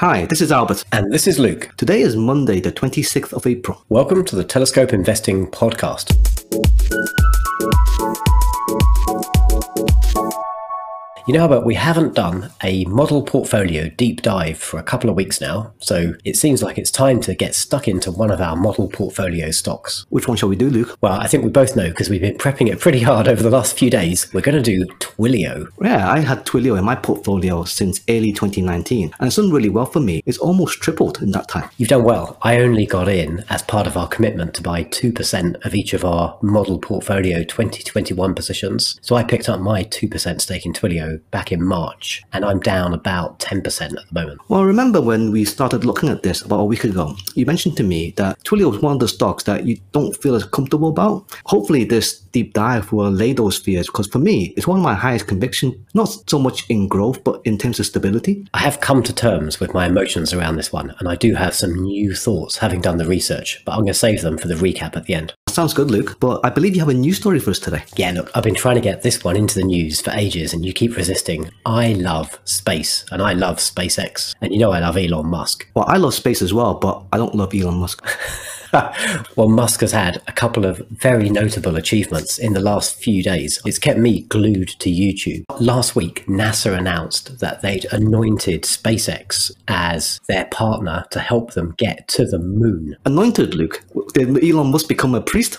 Hi, this is Albert. And this is Luke. Today is Monday, the 26th of April. Welcome to the Telescope Investing Podcast. You know, but we haven't done a model portfolio deep dive for a couple of weeks now, so it seems like it's time to get stuck into one of our model portfolio stocks. Which one shall we do, Luke? Well, I think we both know because we've been prepping it pretty hard over the last few days. We're going to do Twilio. Yeah, I had Twilio in my portfolio since early 2019, and it's done really well for me. It's almost tripled in that time. You've done well. I only got in as part of our commitment to buy 2% of each of our model portfolio 2021 positions. So I picked up my 2% stake in Twilio back in March, and I'm down about 10% at the moment. Well, remember when we started looking at this about a week ago, you mentioned to me that Twilio is one of the stocks that you don't feel as comfortable about. Hopefully, this deep dive will allay those fears because for me, it's one of my highest conviction, not so much in growth, but in terms of stability. I have come to terms with my emotions around this one, and I do have some new thoughts having done the research, but I'm going to save them for the recap at the end. Sounds good, Luke, but I believe you have a news story for us today. Yeah, look, I've been trying to get this one into the news for ages, and you keep resisting. I love space, and I love SpaceX, and you know I love Elon Musk. Well, I love space as well, but I don't love Elon Musk. well, Musk has had a couple of very notable achievements in the last few days. It's kept me glued to YouTube. Last week, NASA announced that they'd anointed SpaceX as their partner to help them get to the moon. Anointed, Luke? Did Elon Musk become a priest?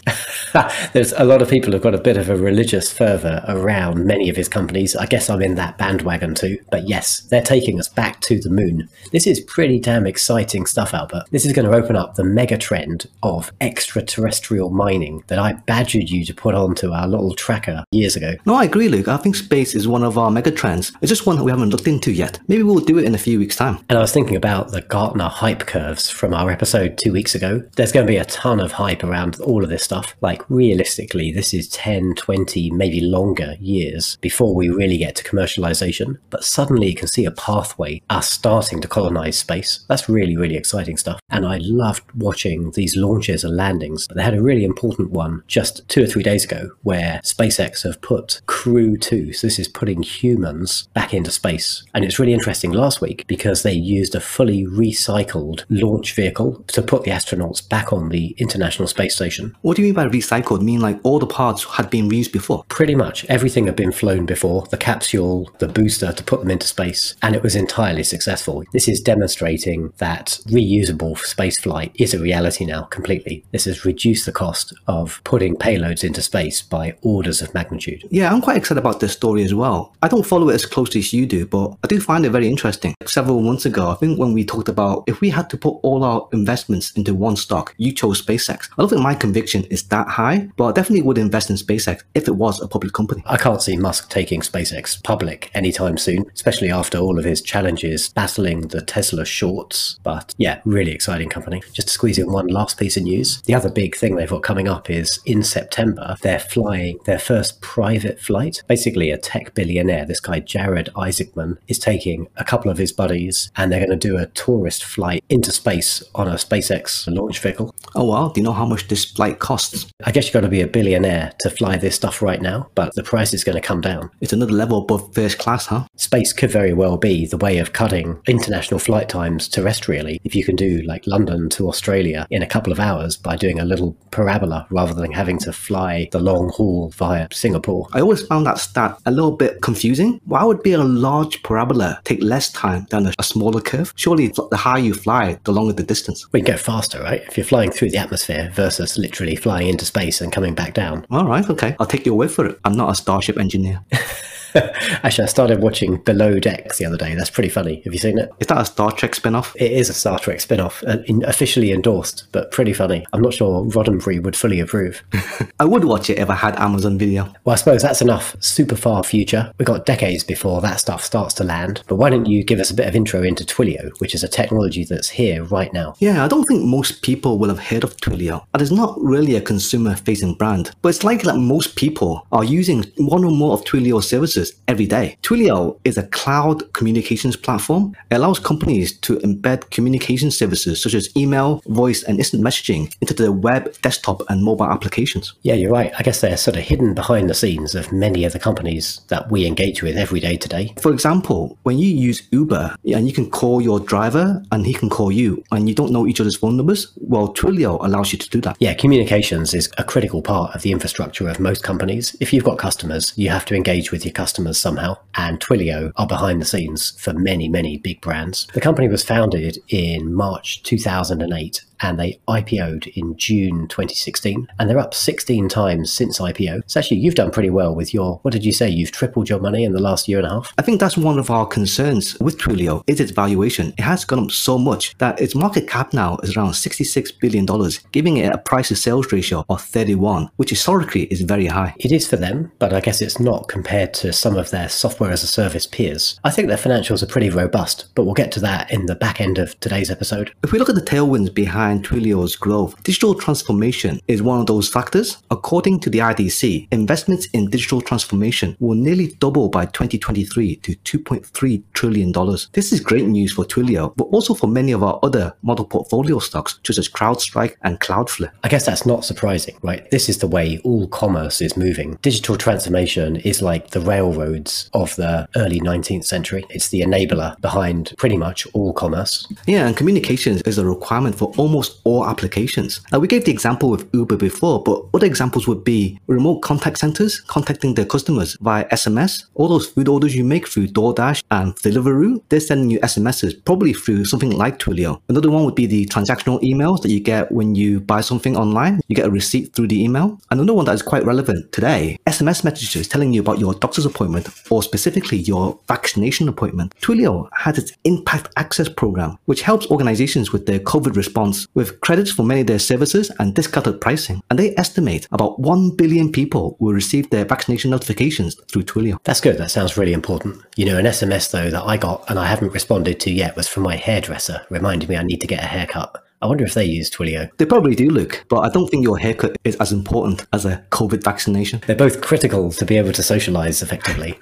There's a lot of people who've got a bit of a religious fervor around many of his companies. I guess I'm in that bandwagon too. But yes, they're taking us back to the moon. This is pretty damn exciting stuff, Albert. This is going to open up the mega trend of extraterrestrial mining that I badgered you to put onto our little tracker years ago. No, I agree, Luke. I think space is one of our mega trends. It's just one that we haven't looked into yet. Maybe we'll do it in a few weeks' time. And I was thinking about the Gartner hype curves from our episode two weeks ago. There's going to be a ton of hype around all of this stuff. Like, realistically, this is 10, 20, maybe longer years before we really get to commercialization. But suddenly you can see a pathway, us starting to colonize space. That's really, really exciting stuff. And I loved watching these launches and landings. But they had a really important one just two or three days ago where SpaceX have put Crew 2, so this is putting humans back into space. And it's really interesting last week because they used a fully recycled launch vehicle to put the astronauts back on the International Space Station. What do you mean by recycled? Mean like all the parts had been reused before? Pretty much everything had been flown before the capsule, the booster to put them into space, and it was entirely successful. This is demonstrating that reusable space flight is a reality now completely. This has reduced the cost of putting payloads into space by orders of magnitude. Yeah, I'm quite excited about this story as well. I don't follow it as closely as you do, but I do find it very interesting. Several months ago, I think when we talked about if we had to put all our investments into one stock, you chose SpaceX. I don't think my conviction is that high, but I definitely would invest in SpaceX if it was a public company. I can't see Musk taking SpaceX public anytime soon, especially after all of his challenges battling the Tesla shorts. But yeah, really exciting company. Just to squeeze in one last piece of news. The other big thing they've got coming up is in September, they're flying their first private flight. Basically, a tech billionaire, this guy Jared Isaacman, is taking a couple of his buddies and they're going to do a tourist flight into space on a SpaceX launch vehicle. Oh, wow. Do you know how much this flight costs? I guess you've got to be a billionaire to fly this stuff right now, but the price is going to come down. It's another level above first class, huh? Space could very well be the way of cutting international flight times terrestrially. If you can do like London to Australia in a couple of hours by doing a little parabola rather than having to fly the long haul via Singapore. I always found that stat a little bit confusing. Why would be a large parabola take less time than a, a smaller curve? Surely the higher you fly, the longer the distance. We can go faster, right? If you're flying through the atmosphere versus literally flying into space and coming back down. All right, okay. I'll take your word for it. I'm not a Starship engineer. Actually, I started watching Below Decks the other day. That's pretty funny. Have you seen it? Is that a Star Trek spin off? It is a Star Trek spin off, uh, officially endorsed, but pretty funny. I'm not sure Roddenberry would fully approve. I would watch it if I had Amazon Video. Well, I suppose that's enough super far future. We've got decades before that stuff starts to land. But why don't you give us a bit of intro into Twilio, which is a technology that's here right now? Yeah, I don't think most people will have heard of Twilio. It's not really a consumer facing brand, but it's likely that most people are using one or more of Twilio's services every day. Twilio is a cloud communications platform. It allows companies to embed communication services such as email, voice, and instant messaging into their web, desktop, and mobile applications. Yeah, you're right. I guess they're sort of hidden behind the scenes of many of the companies that we engage with every day today. For example, when you use Uber and you can call your driver and he can call you and you don't know each other's phone numbers, well, Twilio allows you to do that. Yeah, communications is a critical part of the infrastructure of most companies. If you've got customers, you have to engage with your customers somehow. And Twilio are behind the scenes for many, many big brands. The company was founded in March 2008 and they IPO'd in June 2016, and they're up 16 times since IPO. So actually, you've done pretty well with your. What did you say? You've tripled your money in the last year and a half. I think that's one of our concerns with Twilio is its valuation. It has gone up so much that its market cap now is around 66 billion dollars, giving it a price to sales ratio of 31, which historically is very high. It is for them, but I guess it's not compared to some of their software as a service peers. I think their financials are pretty robust, but we'll get to that in the back end of today's episode. If we look at the tailwinds behind behind Twilio's growth. Digital transformation is one of those factors. According to the IDC, investments in digital transformation will nearly double by 2023 to $2.3 trillion. This is great news for Twilio, but also for many of our other model portfolio stocks, such as CrowdStrike and Cloudflare. I guess that's not surprising, right? This is the way all commerce is moving. Digital transformation is like the railroads of the early 19th century. It's the enabler behind pretty much all commerce. Yeah, and communications is a requirement for almost almost all applications. Now, we gave the example with Uber before, but other examples would be remote contact centers contacting their customers via SMS. All those food orders you make through DoorDash and Deliveroo, they're sending you SMSs, probably through something like Twilio. Another one would be the transactional emails that you get when you buy something online. You get a receipt through the email. Another one that is quite relevant today, SMS messages telling you about your doctor's appointment or specifically your vaccination appointment. Twilio has its Impact Access program, which helps organizations with their COVID response with credits for many of their services and discounted pricing. And they estimate about 1 billion people will receive their vaccination notifications through Twilio. That's good. That sounds really important. You know, an SMS though that I got and I haven't responded to yet was from my hairdresser, reminding me I need to get a haircut. I wonder if they use Twilio. They probably do, Luke, but I don't think your haircut is as important as a COVID vaccination. They're both critical to be able to socialize effectively.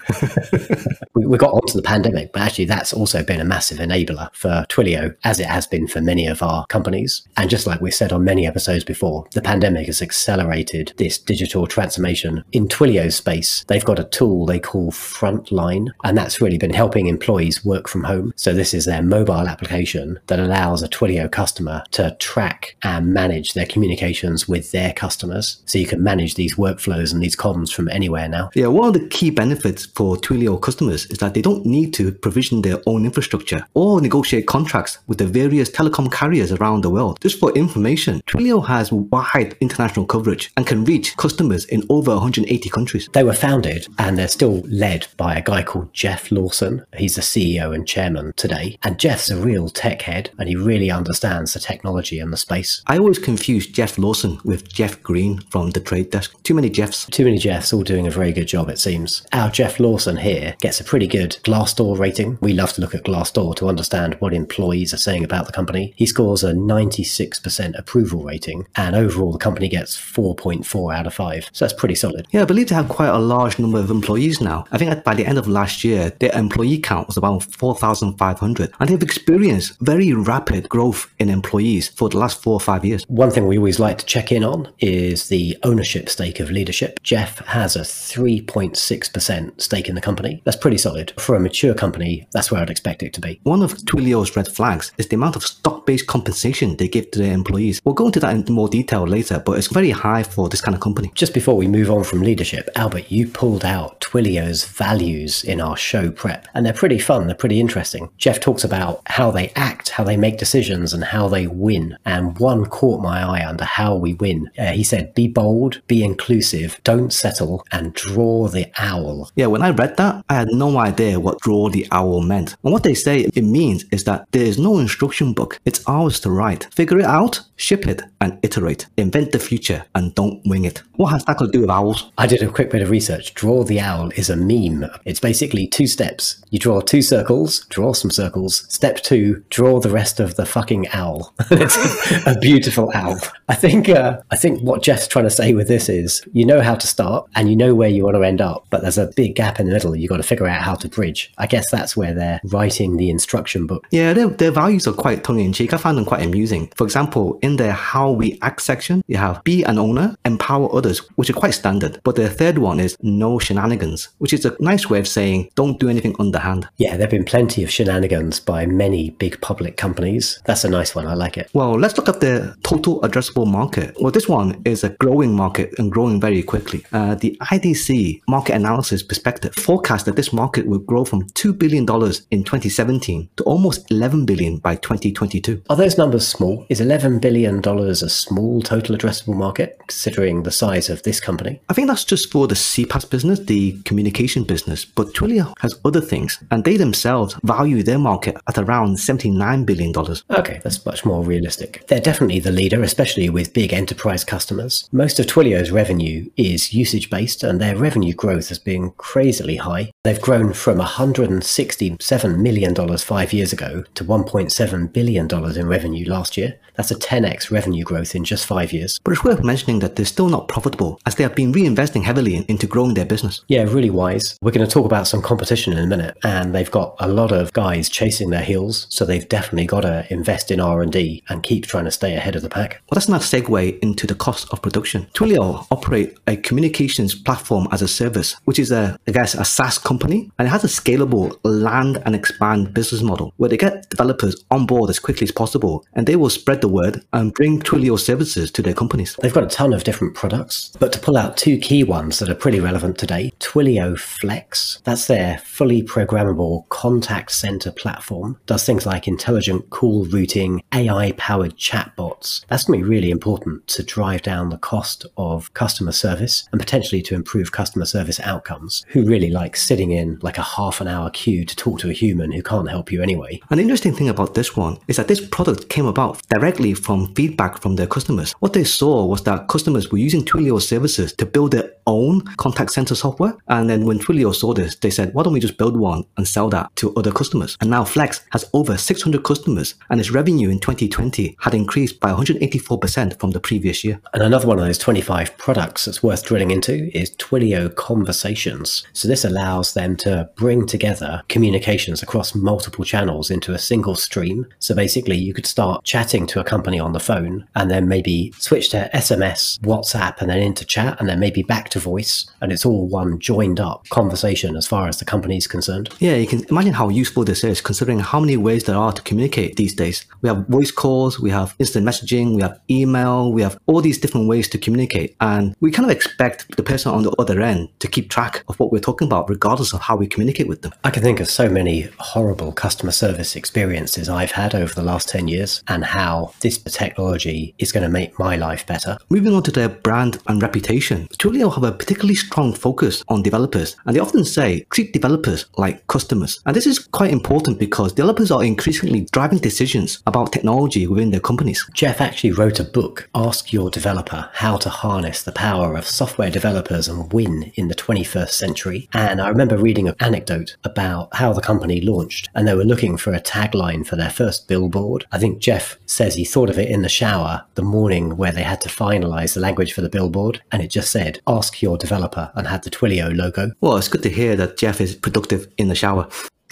we, we got onto the pandemic, but actually, that's also been a massive enabler for Twilio, as it has been for many of our companies. And just like we said on many episodes before, the pandemic has accelerated this digital transformation. In Twilio's space, they've got a tool they call Frontline, and that's really been helping employees work from home. So, this is their mobile application that allows a Twilio customer to track and manage their communications with their customers. So you can manage these workflows and these comms from anywhere now. Yeah, one of the key benefits for Twilio customers is that they don't need to provision their own infrastructure or negotiate contracts with the various telecom carriers around the world. Just for information, Twilio has wide international coverage and can reach customers in over 180 countries. They were founded and they're still led by a guy called Jeff Lawson. He's the CEO and chairman today. And Jeff's a real tech head and he really understands the tech technology and the space. I always confuse Jeff Lawson with Jeff Green from the trade desk. Too many Jeffs. Too many Jeffs, all doing a very good job, it seems. Our Jeff Lawson here gets a pretty good Glassdoor rating. We love to look at Glassdoor to understand what employees are saying about the company. He scores a 96% approval rating, and overall, the company gets 4.4 out of 5. So that's pretty solid. Yeah, I believe they have quite a large number of employees now. I think by the end of last year, their employee count was about 4,500, and they've experienced very rapid growth in employees employees for the last four or five years. One thing we always like to check in on is the ownership stake of leadership. Jeff has a 3.6% stake in the company. That's pretty solid. For a mature company, that's where I'd expect it to be. One of Twilio's red flags is the amount of stock based compensation they give to their employees. We'll go into that in more detail later, but it's very high for this kind of company. Just before we move on from leadership, Albert, you pulled out Twilio's values in our show prep, and they're pretty fun. They're pretty interesting. Jeff talks about how they act, how they make decisions, and how they win. And one caught my eye under how we win. Uh, he said, be bold, be inclusive, don't settle, and draw the owl. Yeah, when I read that, I had no idea what draw the owl meant. And what they say it means is that there is no instruction book. It's It's ours to write. Figure it out, ship it, and iterate. Invent the future and don't wing it. What has that got to do with owls? I did a quick bit of research. Draw the owl is a meme. It's basically two steps. You draw two circles, draw some circles. Step two, draw the rest of the fucking owl. it's a beautiful owl. I think uh, I think what Jeff's trying to say with this is you know how to start and you know where you want to end up, but there's a big gap in the middle. You've got to figure out how to bridge. I guess that's where they're writing the instruction book. Yeah, their, their values are quite tongue in cheek. I find them quite amusing. For example, in their how we act section, you have be an owner, empower others, which are quite standard. But the third one is no shenanigans, which is a nice way of saying don't do anything underhand. Yeah, there have been plenty of shenanigans by many big public companies. That's a nice one. I like it. Well, let's look at the total addressable market. Well, this one is a growing market and growing very quickly. Uh, the IDC market analysis perspective forecast that this market will grow from $2 billion in 2017 to almost 11 billion by 2022. Are those numbers small? Is $11 billion a small total addressable market, considering the size of this company? I think that's just for the CPaaS business, the communication business, but Twilio has other things, and they themselves value their market at around $79 billion. Okay, that's much more realistic. They're definitely the leader, especially with big enterprise customers. Most of Twilio's revenue is usage based, and their revenue growth has been crazily high. They've grown from $167 million five years ago to $1.7 billion in revenue last year. That's a 10x revenue growth in just five years. But it's worth mentioning that they're still not profitable as they have been reinvesting heavily into growing their business. Yeah, really wise. We're going to talk about some competition in a minute, and they've got a lot of guys chasing their heels, so they've definitely got to invest in R&D and keep trying to stay ahead of the pack. Well, that's not a segue into the cost of production. Twilio operate a communications platform as a service, which is a, I guess, a SaaS company, and it has a scalable land and expand business model where they get developers on board as quickly as possible, and they will spread the word and bring Twilio services to their companies. They've got a ton of different products, but to pull out two key ones that are pretty relevant today, Twilio Flex, that's their fully programmable contact center platform, does things like intelligent call routing, AI powered chatbots. That's going to be really important to drive down the cost of customer service and potentially to improve customer service outcomes. Who really likes sitting in like a half an hour queue to talk to a human who can't help you anyway? An interesting thing about this one is that this product came about directly from feedback from their customers. What they saw was that customers were using Twilio services to build their own contact center software. And then when Twilio saw this, they said, why don't we just build one and sell that to other customers? And now Flex has over 600 customers and its revenue in 2020 had increased by 184% from the previous year. And another one of those 25 products that's worth drilling into is Twilio Conversations. So this allows them to bring together communications across multiple channels into a single stream. So basically, you could start chatting to a company on the phone and then maybe switch to SMS, WhatsApp, and then into chat, and then maybe back to voice. And it's all one joined up conversation as far as the company is concerned. Yeah, you can imagine how useful this is considering how many ways there are to communicate these days. We have voice calls, we have instant messaging, we have email, we have all these different ways to communicate. And we kind of expect the person on the other end to keep track of what we're talking about, regardless of how we communicate with them. I can think of so many horrible customer service experiences I've had over the last 10 years and how this technology is going to make my life better. Moving on to their brand and reputation, Twilio have a particularly strong focus on developers, and they often say treat developers like customers. And this is quite important because developers are increasingly driving decisions about technology within their companies. Jeff actually wrote a book, Ask Your Developer How to Harness the Power of Software Developers and Win in the 21st Century. And I remember reading an anecdote about how the company launched, and they were looking for a tagline for their first billboard. I think Jeff says he thought of it in the shower the morning where they had to finalize the language for the billboard, and it just said, Ask Your Developer, and had the Twilio logo. Well, it's good to hear that Jeff is productive in the shower.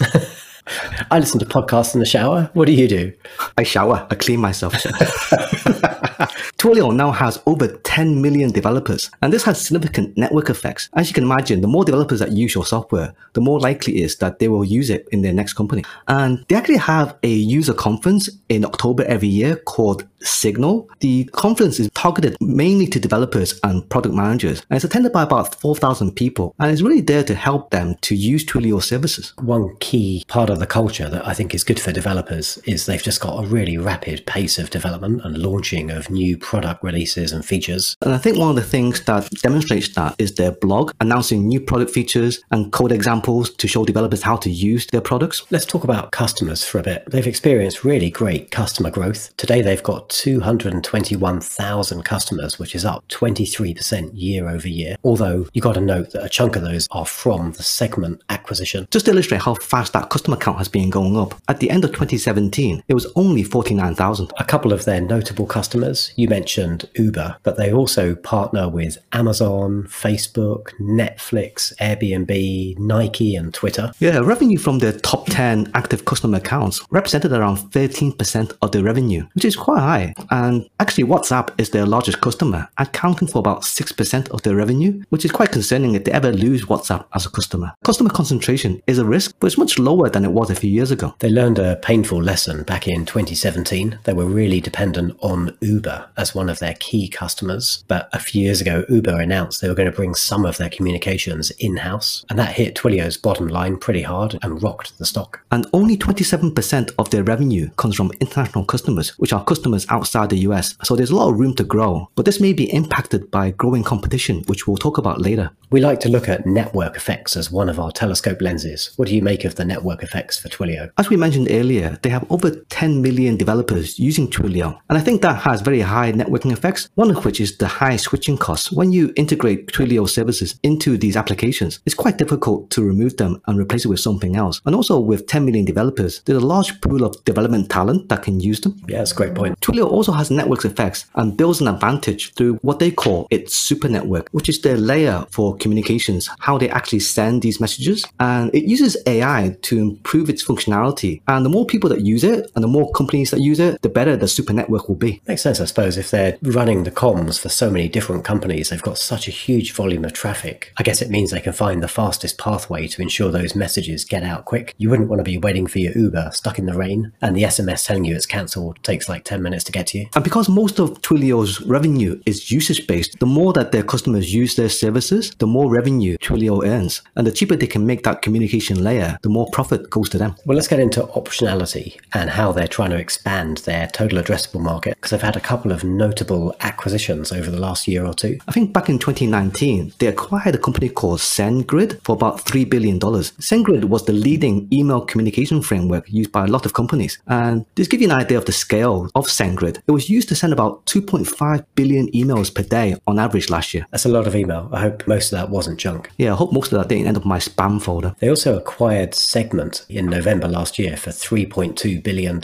I listen to podcasts in the shower. What do you do? I shower, I clean myself. Twilio now has over 10 million developers, and this has significant network effects. As you can imagine, the more developers that use your software, the more likely it is that they will use it in their next company. And they actually have a user conference in October every year called Signal. The conference is targeted mainly to developers and product managers, and it's attended by about 4,000 people, and it's really there to help them to use Twilio services. One key part of the culture that I think is good for developers is they've just got a really rapid pace of development and launching of of new product releases and features. And I think one of the things that demonstrates that is their blog announcing new product features and code examples to show developers how to use their products. Let's talk about customers for a bit. They've experienced really great customer growth. Today, they've got 221,000 customers, which is up 23% year over year. Although you got to note that a chunk of those are from the segment acquisition. Just to illustrate how fast that customer count has been going up, at the end of 2017, it was only 49,000. A couple of their notable customers, you mentioned Uber, but they also partner with Amazon, Facebook, Netflix, Airbnb, Nike, and Twitter. Yeah, revenue from their top 10 active customer accounts represented around 13% of their revenue, which is quite high. And actually, WhatsApp is their largest customer, accounting for about 6% of their revenue, which is quite concerning if they ever lose WhatsApp as a customer. Customer concentration is a risk, but it's much lower than it was a few years ago. They learned a painful lesson back in 2017. They were really dependent on Uber as one of their key customers. But a few years ago, Uber announced they were going to bring some of their communications in house. And that hit Twilio's bottom line pretty hard and rocked the stock. And only 27% of their revenue comes from international customers, which are customers outside the US. So there's a lot of room to grow. But this may be impacted by growing competition, which we'll talk about later. We like to look at network effects as one of our telescope lenses. What do you make of the network effects for Twilio? As we mentioned earlier, they have over 10 million developers using Twilio. And I think that has very high networking effects, one of which is the high switching costs. When you integrate Twilio services into these applications, it's quite difficult to remove them and replace it with something else. And also with 10 million developers, there's a large pool of development talent that can use them. Yeah, that's a great point. Twilio also has network effects and builds an advantage through what they call its super network, which is their layer for communications, how they actually send these messages. And it uses AI to improve its functionality. And the more people that use it and the more companies that use it, the better the super network will be. Makes sense, I suppose. If they're running the comms for so many different companies, they've got such a huge volume of traffic. I guess it means they can find the fastest pathway to ensure those messages get out quick. You wouldn't want to be waiting for your Uber stuck in the rain and the SMS telling you it's cancelled takes like 10 minutes to get to you. And because most of Twilio's revenue is usage based, the more that their customers use their services, the more revenue Twilio earns. And the cheaper they can make that communication layer, the more profit goes to them. Well, let's get into optionality and how they're trying to expand their total addressable market because they've had a couple of notable acquisitions over the last year or two. I think back in 2019, they acquired a company called SendGrid for about $3 billion. SendGrid was the leading email communication framework used by a lot of companies. And just give you an idea of the scale of SendGrid, it was used to send about 2.5 billion emails per day on average last year. That's a lot of email. I hope most of that wasn't junk. Yeah, I hope most of that didn't end up in my spam folder. They also acquired Segment in November last year for $3.2 billion.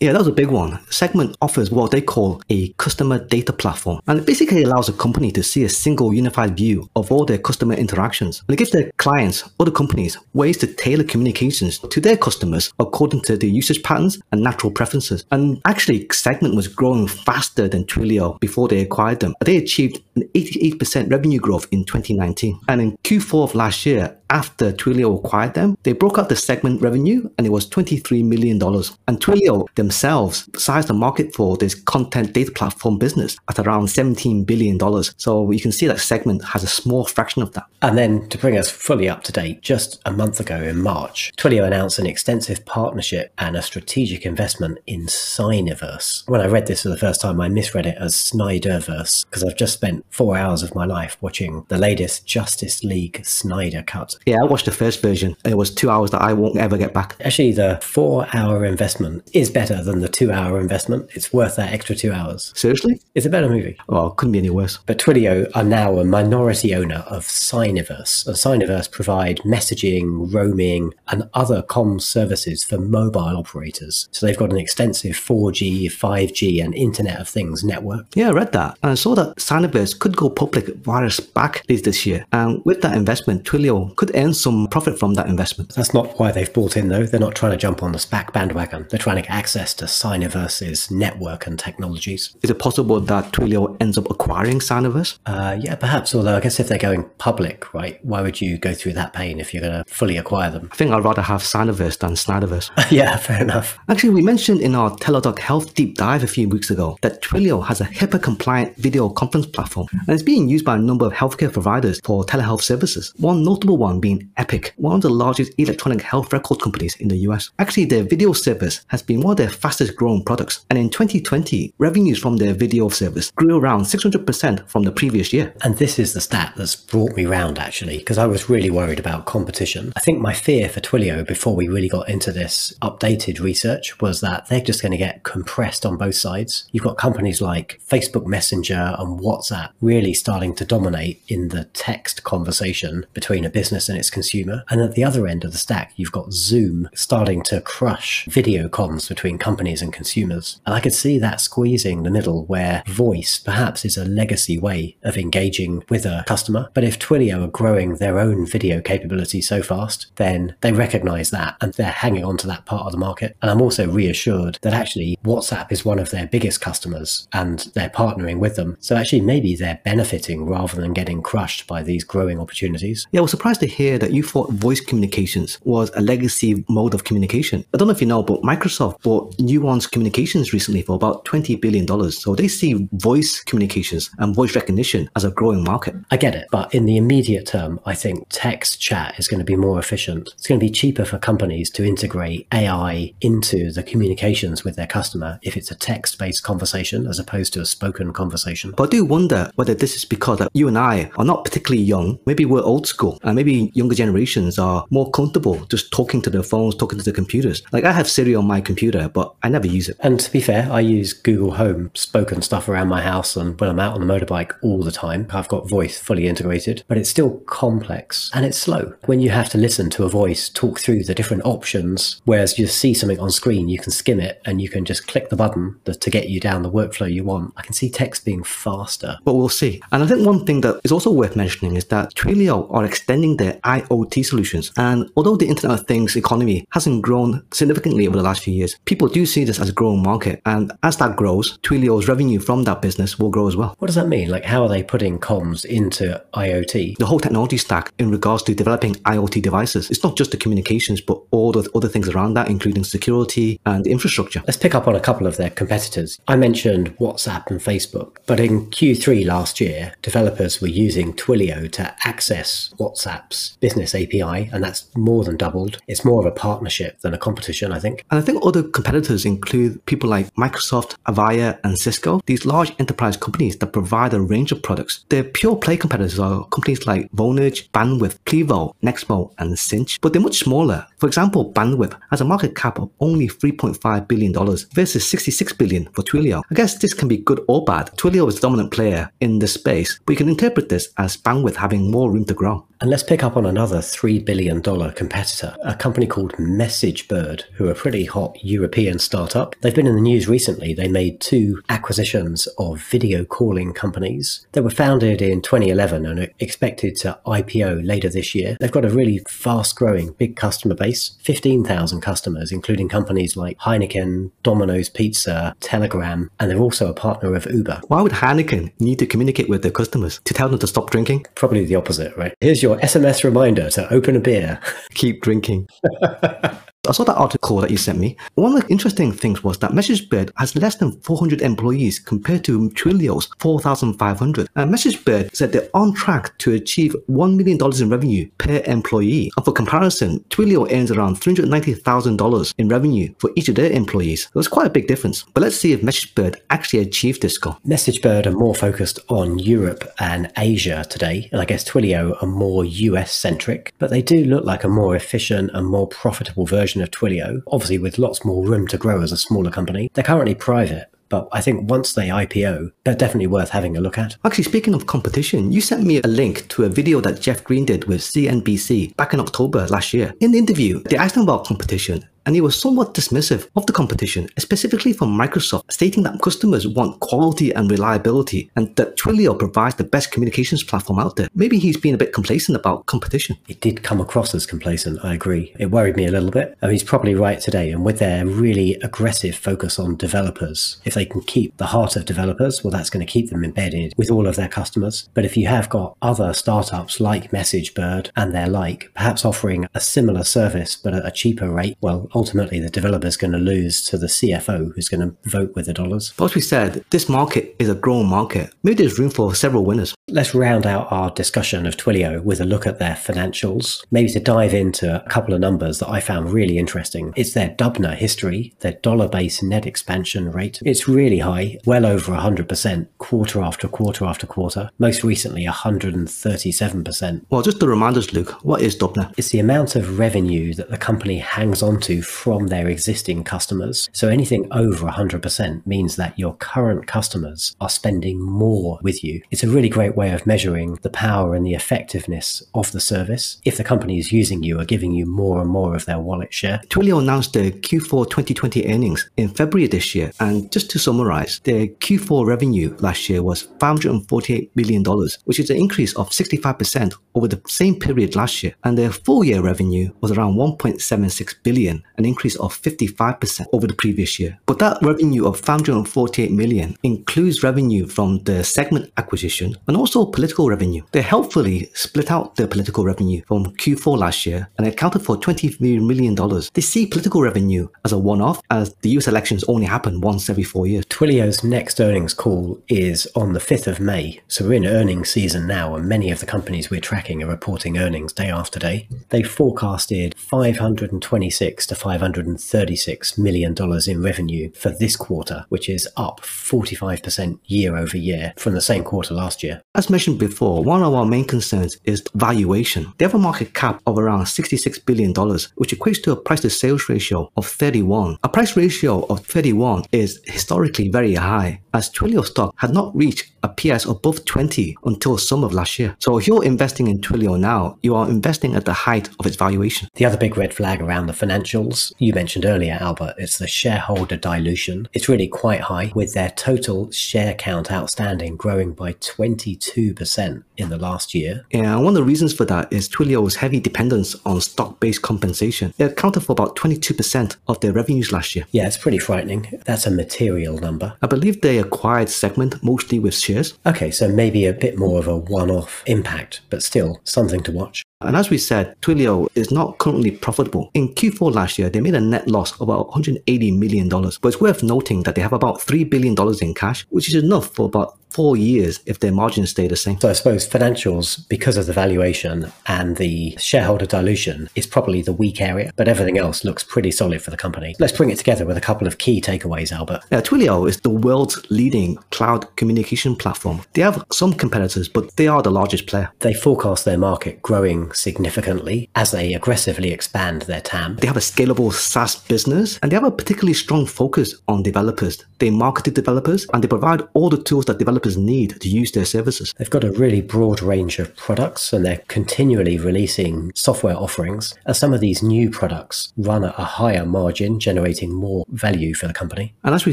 Yeah, that was a big one. Segment offers what they call a customer data platform. And it basically allows a company to see a single unified view of all their customer interactions. And it gives their clients, or the companies, ways to tailor communications to their customers according to their usage patterns and natural preferences. And actually, Segment was growing faster than Twilio before they acquired them. They achieved an 88% revenue growth in 2019. And in Q4 of last year, after Twilio acquired them, they broke out the segment revenue and it was $23 million. And Twilio themselves sized the market for this content data platform business at around $17 billion. So you can see that segment has a small fraction of that. And then to bring us fully up to date, just a month ago in March, Twilio announced an extensive partnership and a strategic investment in Syniverse. When I read this for the first time, I misread it as Snyderverse because I've just spent four hours of my life watching the latest Justice League Snyder cut. Yeah, I watched the first version it was two hours that I won't ever get back. Actually, the four hour investment is better than the two hour investment. It's worth that extra two hours. Seriously? It's a better movie. Oh, couldn't be any worse. But Twilio are now a minority owner of Syniverse. And Syniverse provide messaging, roaming, and other comms services for mobile operators. So they've got an extensive 4G, 5G, and Internet of Things network. Yeah, I read that. And I saw that Syniverse could go public via SPAC this year. And with that investment, Twilio could earn some profit from that investment. That's not why they've bought in, though. They're not trying to jump on the SPAC bandwagon. They're trying to get access to Syniverse's network and technologies. Is it possible that Twilio ends up acquiring Syniverse? Uh, yeah, perhaps. Although I guess if they're going public, right, why would you go through that pain if you're going to fully acquire them? I think I'd rather have Syniverse than Snyderverse. yeah, fair enough. Actually, we mentioned in our Teladoc Health deep dive a few weeks ago that Twilio has a HIPAA compliant video conference platform and it's being used by a number of healthcare providers for telehealth services. One notable one one being Epic, one of the largest electronic health record companies in the US. Actually, their video service has been one of their fastest growing products. And in 2020, revenues from their video service grew around 600% from the previous year. And this is the stat that's brought me round actually, because I was really worried about competition. I think my fear for Twilio before we really got into this updated research was that they're just going to get compressed on both sides. You've got companies like Facebook Messenger and WhatsApp really starting to dominate in the text conversation between a business and its consumer. And at the other end of the stack, you've got Zoom starting to crush video comms between companies and consumers. And I could see that squeezing the middle where voice perhaps is a legacy way of engaging with a customer. But if Twilio are growing their own video capability so fast, then they recognize that and they're hanging on to that part of the market. And I'm also reassured that actually WhatsApp is one of their biggest customers and they're partnering with them. So actually, maybe they're benefiting rather than getting crushed by these growing opportunities. Yeah, I was surprised to that you thought voice communications was a legacy mode of communication. I don't know if you know, but Microsoft bought Nuance Communications recently for about $20 billion. So they see voice communications and voice recognition as a growing market. I get it. But in the immediate term, I think text chat is going to be more efficient. It's going to be cheaper for companies to integrate AI into the communications with their customer if it's a text based conversation as opposed to a spoken conversation. But I do wonder whether this is because that you and I are not particularly young. Maybe we're old school, and maybe younger generations are more comfortable just talking to their phones, talking to their computers. Like I have Siri on my computer, but I never use it. And to be fair, I use Google Home spoken stuff around my house and when I'm out on the motorbike all the time. I've got voice fully integrated, but it's still complex and it's slow. When you have to listen to a voice talk through the different options, whereas you see something on screen, you can skim it and you can just click the button to get you down the workflow you want. I can see text being faster. But we'll see. And I think one thing that is also worth mentioning is that Twilio are extending their IoT solutions. And although the Internet of Things economy hasn't grown significantly over the last few years, people do see this as a growing market. And as that grows, Twilio's revenue from that business will grow as well. What does that mean? Like, how are they putting comms into IoT? The whole technology stack in regards to developing IoT devices, it's not just the communications, but all the other things around that, including security and infrastructure. Let's pick up on a couple of their competitors. I mentioned WhatsApp and Facebook, but in Q3 last year, developers were using Twilio to access WhatsApp's business API, and that's more than doubled. It's more of a partnership than a competition, I think. And I think other competitors include people like Microsoft, Avaya, and Cisco, these large enterprise companies that provide a range of products. Their pure play competitors are companies like Vonage, Bandwidth, Plivo, Nexmo, and Sinch, but they're much smaller. For example, Bandwidth has a market cap of only $3.5 billion versus 66 billion for Twilio. I guess this can be good or bad. Twilio is the dominant player in this space, but you can interpret this as Bandwidth having more room to grow. And let's pick up on another $3 billion competitor, a company called MessageBird, who are a pretty hot European startup. They've been in the news recently. They made two acquisitions of video calling companies. They were founded in 2011 and are expected to IPO later this year. They've got a really fast growing big customer base 15,000 customers, including companies like Heineken, Domino's Pizza, Telegram, and they're also a partner of Uber. Why would Heineken need to communicate with their customers to tell them to stop drinking? Probably the opposite, right? Here's your SMS reminder to open a beer. Keep drinking. I saw that article that you sent me. One of the interesting things was that MessageBird has less than 400 employees compared to Twilio's 4,500. And uh, MessageBird said they're on track to achieve $1 million in revenue per employee. And for comparison, Twilio earns around $390,000 in revenue for each of their employees. That's quite a big difference. But let's see if MessageBird actually achieved this goal. MessageBird are more focused on Europe and Asia today, and I guess Twilio are more US centric, but they do look like a more efficient and more profitable version of Twilio, obviously with lots more room to grow as a smaller company. They're currently private, but I think once they IPO, they're definitely worth having a look at. Actually, speaking of competition, you sent me a link to a video that Jeff Green did with CNBC back in October last year. In the interview, they asked him about competition, and he was somewhat dismissive of the competition, specifically from Microsoft, stating that customers want quality and reliability and that Twilio provides the best communications platform out there. Maybe he's been a bit complacent about competition. It did come across as complacent, I agree. It worried me a little bit. Oh, he's probably right today, and with their really aggressive focus on developers, if they can keep the heart of developers, well, that's going to keep them embedded with all of their customers. But if you have got other startups like MessageBird and their like, perhaps offering a similar service but at a cheaper rate, well, ultimately the developer is going to lose to the CFO who's going to vote with the dollars. But as we said, this market is a growing market. Maybe there's room for several winners. Let's round out our discussion of Twilio with a look at their financials, maybe to dive into a couple of numbers that I found really interesting. It's their DBNER history, their dollar based net expansion rate. It's really high, well over 100%, quarter after quarter after quarter, most recently 137%. Well, just to remind us, Luke, what is DBNER? It's the amount of revenue that the company hangs from their existing customers. So anything over 100% means that your current customers are spending more with you. It's a really great way of measuring the power and the effectiveness of the service. If the company is using you or giving you more and more of their wallet share. Twilio announced their Q4 2020 earnings in February this year. And just to summarize, their Q4 revenue last year was $548 million, which is an increase of 65% over the same period last year. And their full year revenue was around 1.76 billion, an increase of 55% over the previous year. But that revenue of 548 million includes revenue from the segment acquisition and also political revenue. They helpfully split out the political revenue from Q4 last year and accounted for $23 million. They see political revenue as a one-off as the US elections only happen once every four years. Twilio's next earnings call is on the 5th of May. So we're in earnings season now and many of the companies we're tracking are reporting earnings day after day. They forecasted 526 to 536 million dollars in revenue for this quarter, which is up 45% year over year from the same quarter last year. As mentioned before, one of our main concerns is valuation. They have a market cap of around $66 billion, which equates to a price to sales ratio of 31. A price ratio of 31 is historically very high, as Twilio stock had not reached a PS above 20 until summer of last year. So if you're investing in Twilio now, you are investing at the height of its valuation. The other big red flag around the financials, you mentioned earlier, Albert, it's the shareholder dilution. It's really quite high, with their total share count outstanding growing by 22% in the last year. Yeah, and one of the reasons for that is Twilio's heavy dependence on stock-based compensation. It accounted for about 22% of their revenues last year. Yeah, it's pretty frightening. That's a material number. I believe they acquired Segment mostly with shares. Okay, so maybe a bit more of a one-off impact, but still something to watch. And as we said, Twilio is not currently profitable. In Q4 last year, they made a net loss of about $180 million. But it's worth noting that they have about $3 billion in cash, which is enough for about four years if their margins stay the same. So I suppose financials, because of the valuation and the shareholder dilution, is probably the weak area, but everything else looks pretty solid for the company. Let's bring it together with a couple of key takeaways, Albert. Yeah, Twilio is the world's leading cloud communication platform. They have some competitors, but they are the largest player. They forecast their market growing significantly as they aggressively expand their TAM. They have a scalable SaaS business and they have a particularly strong focus on developers. They market to developers and they provide all the tools that developers need to use their services. They've got a really broad range of products and they're continually releasing software offerings. And some of these new products run at a higher margin, generating more value for the company. And as we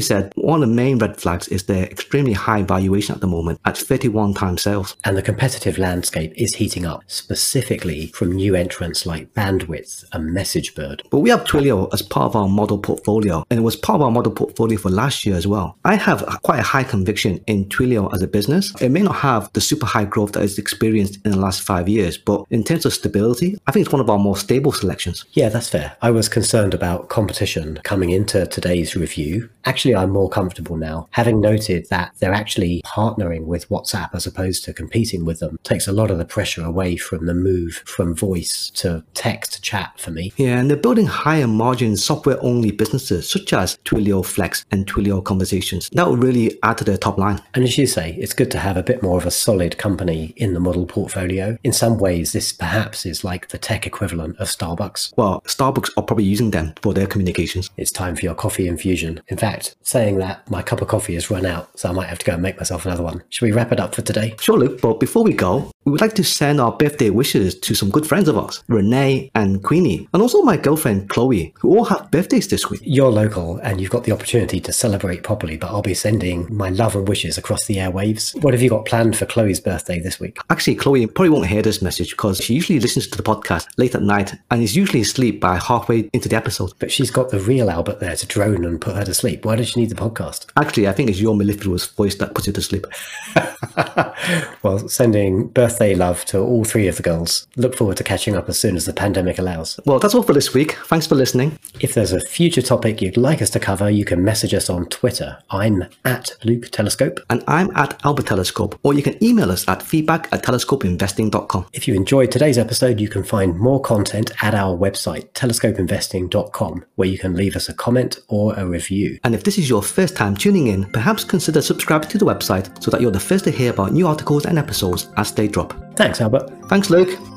said, one of the main red flags is their extremely high valuation at the moment at 31 times sales. And the competitive landscape is heating up, specifically from new entrants like Bandwidth and MessageBird. But we have Twilio as part of our model portfolio, and it was part of our model portfolio for last year as well. I have quite a high conviction in Twilio as a business. It may not have the super high growth that it's experienced in the last five years, but in terms of stability, I think it's one of our more stable selections. Yeah, that's fair. I was concerned about competition coming into today's review. Actually, I'm more comfortable now, having noted that they're actually partnering with WhatsApp as opposed to competing with them. Takes a lot of the pressure away from the move from voice to text chat for me. Yeah, and they're building higher margin software only businesses such as Twilio Flex and Twilio Conversations. That will really add to their top line. And as you say, it's good to have a bit more of a solid company in the model portfolio. In some ways, this perhaps is like the tech equivalent of Starbucks. Well, Starbucks are probably using them for their communications. It's time for your coffee infusion. In fact, saying that, my cup of coffee has run out, so I might have to go and make myself another one. Should we wrap it up for today? Sure, Luke, but before we go, we would like to send our birthday wishes to some good friends of ours, Renee and Queenie, and also my girlfriend Chloe, who all have birthdays this week. You're local and you've got the opportunity to celebrate properly, but I'll be sending my love and wishes across the the airwaves. What have you got planned for Chloe's birthday this week? Actually, Chloe probably won't hear this message because she usually listens to the podcast late at night and is usually asleep by halfway into the episode. But she's got the real Albert there to drone and put her to sleep. Why does she need the podcast? Actually, I think it's your mellifluous voice that puts her to sleep. well, sending birthday love to all three of the girls. Look forward to catching up as soon as the pandemic allows. Well, that's all for this week. Thanks for listening. If there's a future topic you'd like us to cover, you can message us on Twitter. I'm at Luke Telescope. And I'm at Albert Telescope. Or you can email us at feedback at telescopeinvesting.com. If you enjoyed today's episode, you can find more content at our website, telescopeinvesting.com, where you can leave us a comment or a review. And if this is your first time tuning in, perhaps consider subscribing to the website so that you're the first to hear about new articles and episodes as they drop. Thanks, Albert. Thanks, Luke.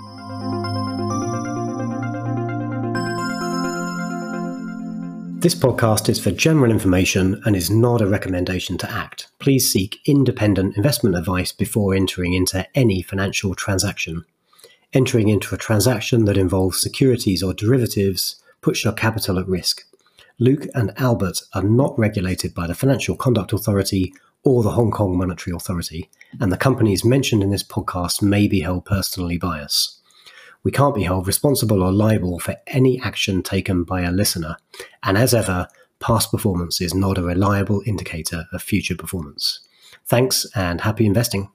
This podcast is for general information and is not a recommendation to act. Please seek independent investment advice before entering into any financial transaction. Entering into a transaction that involves securities or derivatives puts your capital at risk. Luke and Albert are not regulated by the Financial Conduct Authority or the Hong Kong Monetary Authority, and the companies mentioned in this podcast may be held personally by us we can't be held responsible or liable for any action taken by a listener. And as ever, past performance is not a reliable indicator of future performance. Thanks and happy investing.